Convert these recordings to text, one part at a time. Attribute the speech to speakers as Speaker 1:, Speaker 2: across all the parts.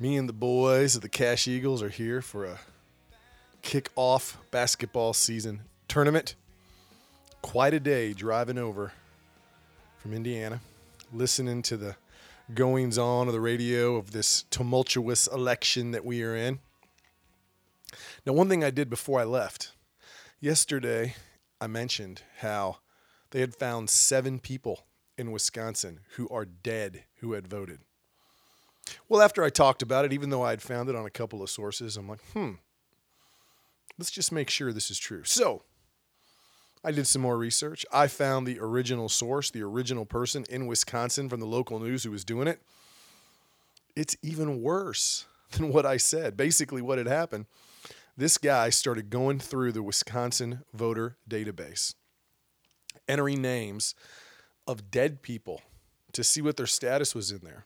Speaker 1: Me and the boys of the Cash Eagles are here for a kick-off basketball season tournament. Quite a day driving over from Indiana, listening to the goings on of the radio of this tumultuous election that we are in. Now, one thing I did before I left yesterday, I mentioned how they had found seven people in Wisconsin who are dead who had voted. Well, after I talked about it, even though I had found it on a couple of sources, I'm like, hmm, let's just make sure this is true. So I did some more research. I found the original source, the original person in Wisconsin from the local news who was doing it. It's even worse than what I said. Basically, what had happened this guy started going through the Wisconsin voter database, entering names of dead people to see what their status was in there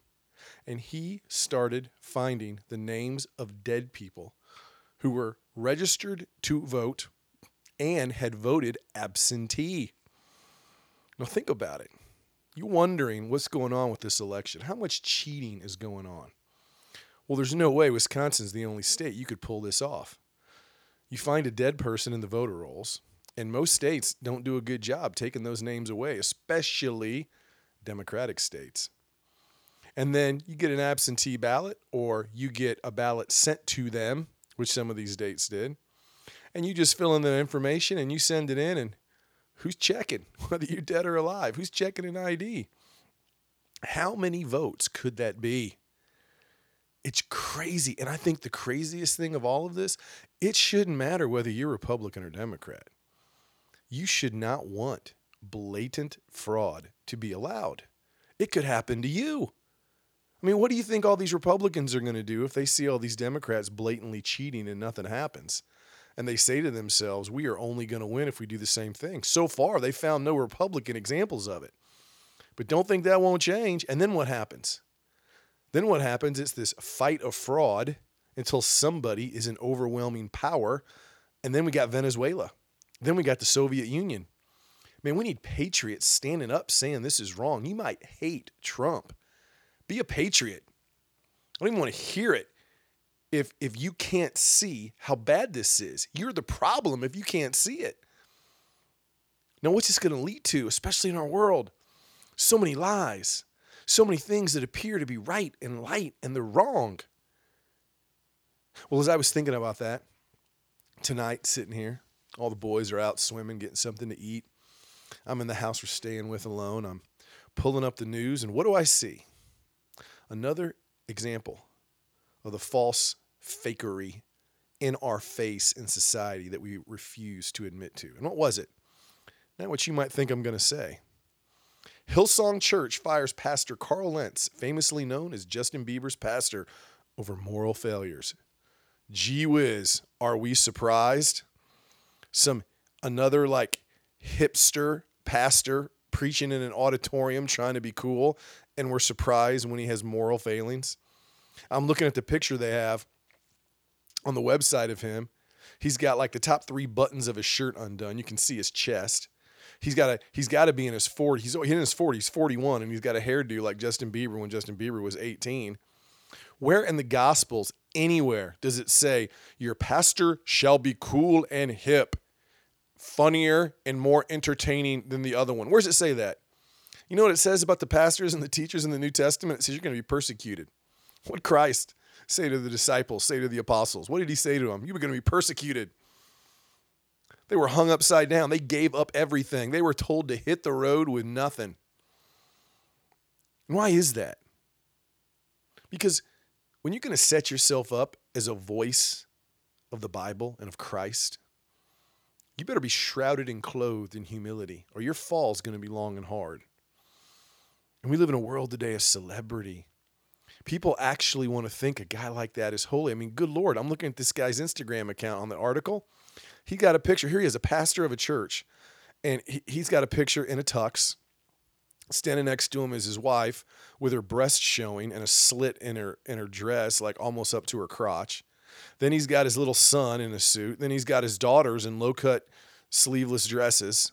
Speaker 1: and he started finding the names of dead people who were registered to vote and had voted absentee. Now, think about it. You're wondering what's going on with this election. How much cheating is going on? Well, there's no way Wisconsin's the only state you could pull this off. You find a dead person in the voter rolls, and most states don't do a good job taking those names away, especially Democratic states and then you get an absentee ballot or you get a ballot sent to them, which some of these dates did, and you just fill in the information and you send it in, and who's checking whether you're dead or alive? Who's checking an ID? How many votes could that be? It's crazy. And I think the craziest thing of all of this, it shouldn't matter whether you're Republican or Democrat. You should not want blatant fraud to be allowed. It could happen to you. I mean, what do you think all these Republicans are going to do if they see all these Democrats blatantly cheating and nothing happens? And they say to themselves, we are only going to win if we do the same thing. So far, they found no Republican examples of it. But don't think that won't change. And then what happens? Then what happens? It's this fight of fraud until somebody is an overwhelming power. And then we got Venezuela. Then we got the Soviet Union. Man, we need patriots standing up saying this is wrong. You might hate Trump be a patriot. I don't even want to hear it. If if you can't see how bad this is, you're the problem if you can't see it. Now, what's this going to lead to, especially in our world? So many lies, so many things that appear to be right and light and they're wrong. Well, as I was thinking about that tonight, sitting here, all the boys are out swimming, getting something to eat. I'm in the house we're staying with alone. I'm pulling up the news, and what do I see? Another example of the false fakery in our face in society that we refuse to admit to. And what was it? Not what you might think I'm going to say. Hillsong Church fires Pastor Carl Lentz, famously known as Justin Bieber's pastor, over moral failures. Gee whiz, are we surprised? Some another like hipster pastor preaching in an auditorium trying to be cool and we're surprised when he has moral failings. I'm looking at the picture they have on the website of him. He's got like the top three buttons of his shirt undone. You can see his chest. He's got a he's got to be in his 40s. He's in his 40s, 41, and he's got a hairdo like Justin Bieber when Justin Bieber was 18. Where in the Gospels, anywhere, does it say your pastor shall be cool and hip, funnier and more entertaining than the other one? Where does it say that? You know what it says about the pastors and the teachers in the New Testament? It says you're going to be persecuted. What Christ say to the disciples, say to the apostles? What did he say to them? You were going to be persecuted. They were hung upside down. They gave up everything. They were told to hit the road with nothing. Why is that? Because when you're going to set yourself up as a voice of the Bible and of Christ, you better be shrouded and clothed in humility, or your fall is going to be long and hard. And we live in a world today of celebrity.
Speaker 2: People actually want to think a guy like that is holy. I mean, good Lord, I'm looking at this guy's Instagram account on the article. He got a picture. Here he is, a pastor of a church, and he, he's got a picture in a tux. Standing next to him is his wife with her breast showing and a slit in her in her dress, like almost up to her crotch. Then he's got his little son in a suit. Then he's got his daughters in low cut sleeveless dresses.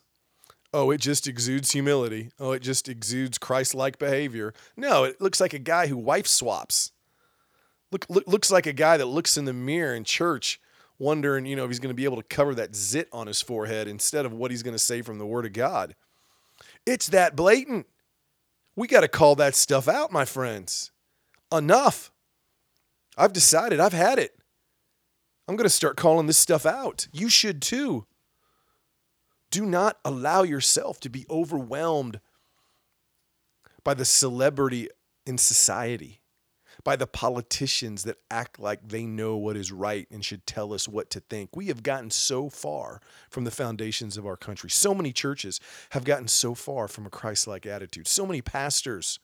Speaker 2: Oh, it just exudes humility. Oh, it just exudes Christ like behavior. No, it looks like a guy who wife swaps. Look, look, looks like a guy that looks in the mirror in church wondering, you know, if he's going to be able to cover that zit on his forehead instead of what he's going to say from the Word of God. It's that blatant. We got to call that stuff out, my friends. Enough. I've decided, I've had it. I'm going to start calling this stuff out. You should too. Do not allow yourself to be overwhelmed by the celebrity in society, by the politicians that act like they know what is right and should tell us what to think. We have gotten so far from the foundations of our country. So many churches have gotten so far from a Christ like attitude. So many pastors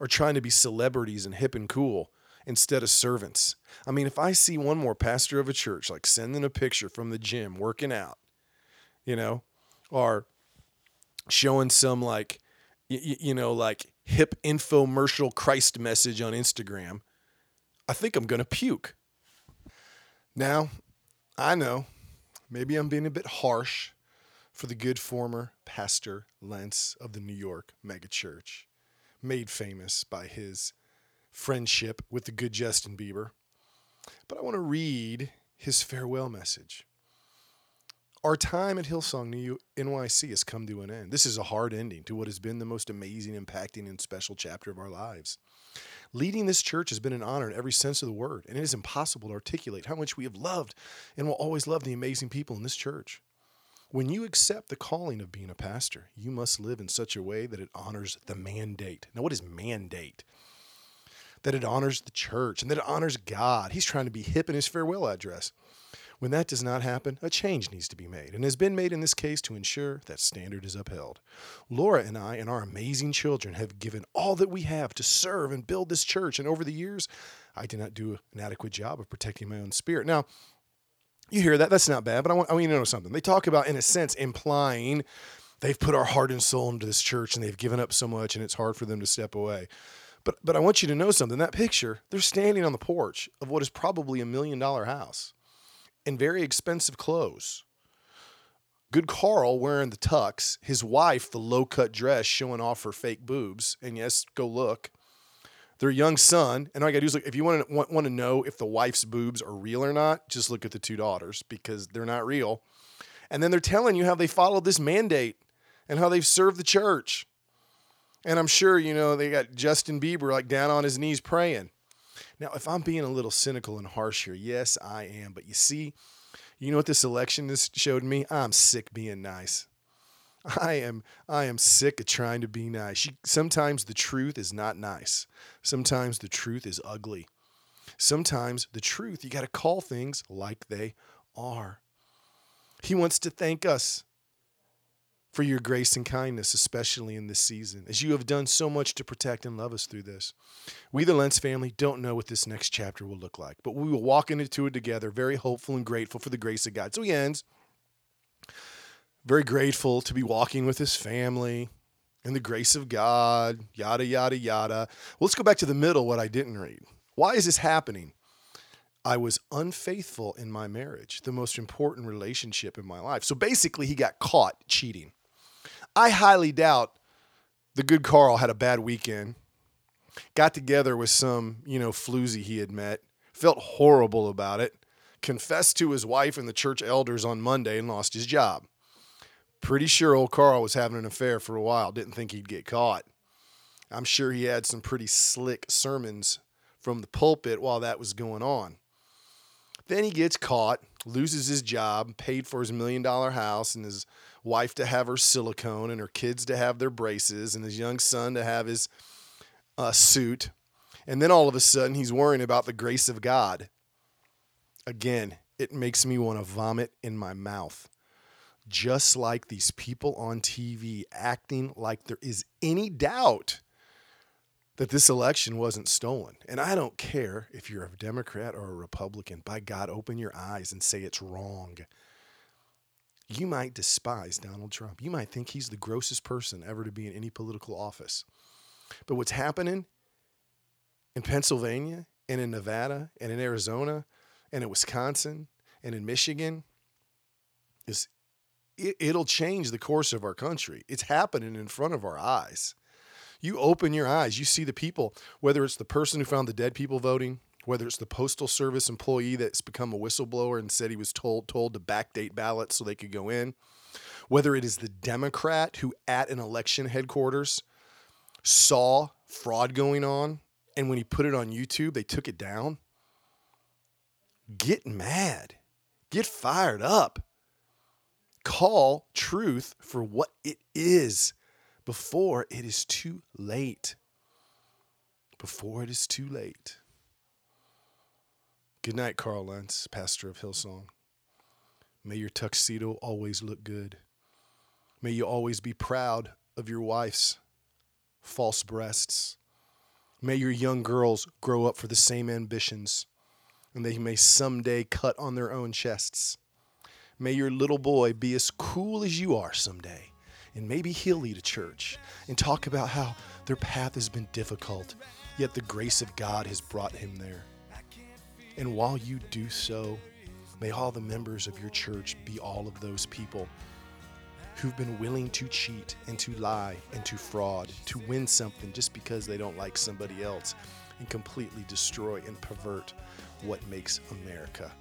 Speaker 2: are trying to be celebrities and hip and cool instead of servants. I mean, if I see one more pastor of a church like sending a picture from the gym working out, you know, or showing some like, you, you know, like hip infomercial Christ message on Instagram, I think I'm going to puke. Now, I know maybe I'm being a bit harsh for the good former pastor Lentz of the New York megachurch, made famous by his friendship with the good Justin Bieber. But I want to read his farewell message. Our time at Hillsong New NYC has come to an end. This is a hard ending to what has been the most amazing, impacting, and special chapter of our lives. Leading this church has been an honor in every sense of the word, and it is impossible to articulate how much we have loved and will always love the amazing people in this church. When you accept the calling of being a pastor, you must live in such a way that it honors the mandate. Now, what is mandate? That it honors the church and that it honors God. He's trying to be hip in his farewell address. When that does not happen, a change needs to be made, and has been made in this case to ensure that standard is upheld. Laura and I and our amazing children have given all that we have to serve and build this church, and over the years, I did not do an adequate job of protecting my own spirit. Now, you hear that? That's not bad, but I want, I want you to know something. They talk about, in a sense, implying they've put our heart and soul into this church and they've given up so much and it's hard for them to step away. But, but I want you to know something. That picture, they're standing on the porch of what is probably a million dollar house in very expensive clothes. Good Carl wearing the tux, his wife the low cut dress showing off her fake boobs. And yes, go look. Their young son, and all I gotta do is look. If you want to want, want to know if the wife's boobs are real or not, just look at the two daughters because they're not real. And then they're telling you how they followed this mandate and how they've served the church. And I'm sure you know they got Justin Bieber like down on his knees praying. Now, if I'm being a little cynical and harsh here, yes, I am. But you see, you know what this election has showed me? I'm sick being nice. I am I am sick of trying to be nice. Sometimes the truth is not nice. Sometimes the truth is ugly. Sometimes the truth you got to call things like they are. He wants to thank us for your grace and kindness, especially in this season, as you have done so much to protect and love us through this. We, the Lentz family, don't know what this next chapter will look like, but we will walk into it together, very hopeful and grateful for the grace of God. So he ends very grateful to be walking with his family and the grace of God, yada, yada, yada. Well, let's go back to the middle, what I didn't read. Why is this happening? I was unfaithful in my marriage, the most important relationship in my life. So basically, he got caught cheating. I highly doubt the good Carl had a bad weekend, got together with some, you know, floozy he had met, felt horrible about it, confessed to his wife and the church elders on Monday and lost his job. Pretty sure old Carl was having an affair for a while, didn't think he'd get caught. I'm sure he had some pretty slick sermons from the pulpit while that was going on. Then he gets caught, loses his job, paid for his million dollar house, and his wife to have her silicone, and her kids to have their braces, and his young son to have his uh, suit. And then all of a sudden, he's worrying about the grace of God. Again, it makes me want to vomit in my mouth. Just like these people on TV acting like there is any doubt that this election wasn't stolen. And I don't care if you're a Democrat or a Republican. By God, open your eyes and say it's wrong. You might despise Donald Trump. You might think he's the grossest person ever to be in any political office. But what's happening in Pennsylvania and in Nevada and in Arizona and in Wisconsin and in Michigan is it, it'll change the course of our country. It's happening in front of our eyes. You open your eyes, you see the people, whether it's the person who found the dead people voting, whether it's the postal service employee that's become a whistleblower and said he was told told to backdate ballots so they could go in, whether it is the Democrat who at an election headquarters saw fraud going on and when he put it on YouTube, they took it down. Get mad. Get fired up. Call truth for what it is before it is too late. Before it is too late. Good night, Carl Lentz, pastor of Hillsong. May your tuxedo always look good. May you always be proud of your wife's false breasts. May your young girls grow up for the same ambitions, and they may someday cut on their own chests. May your little boy be as cool as you are someday, and maybe he'll lead a church and talk about how their path has been difficult, yet the grace of God has brought him there. And while you do so, may all the members of your church be all of those people who've been willing to cheat and to lie and to fraud to win something just because they don't like somebody else and completely destroy and pervert what makes America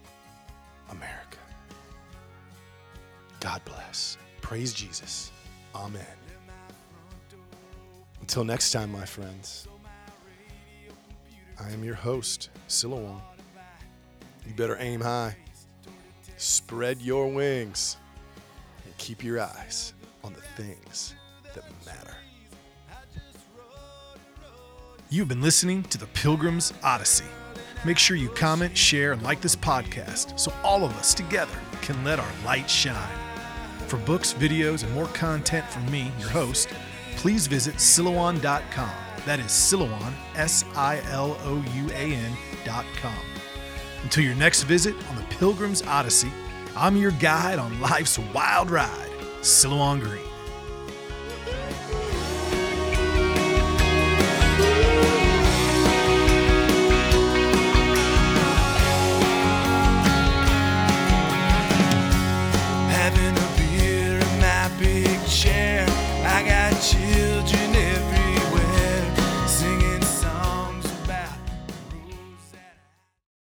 Speaker 2: America. God bless. Praise Jesus. Amen. Until next time, my friends, I am your host, Silouan. You better aim high, spread your wings, and keep your eyes on the things that matter.
Speaker 1: You've been listening to the Pilgrim's Odyssey. Make sure you comment, share, and like this podcast so all of us together can let our light shine. For books, videos, and more content from me, your host, please visit Silouan.com. That is Silouan, S I L O U A N.com. Until your next visit on the Pilgrim's Odyssey, I'm your guide on life's wild ride, Silouan Green.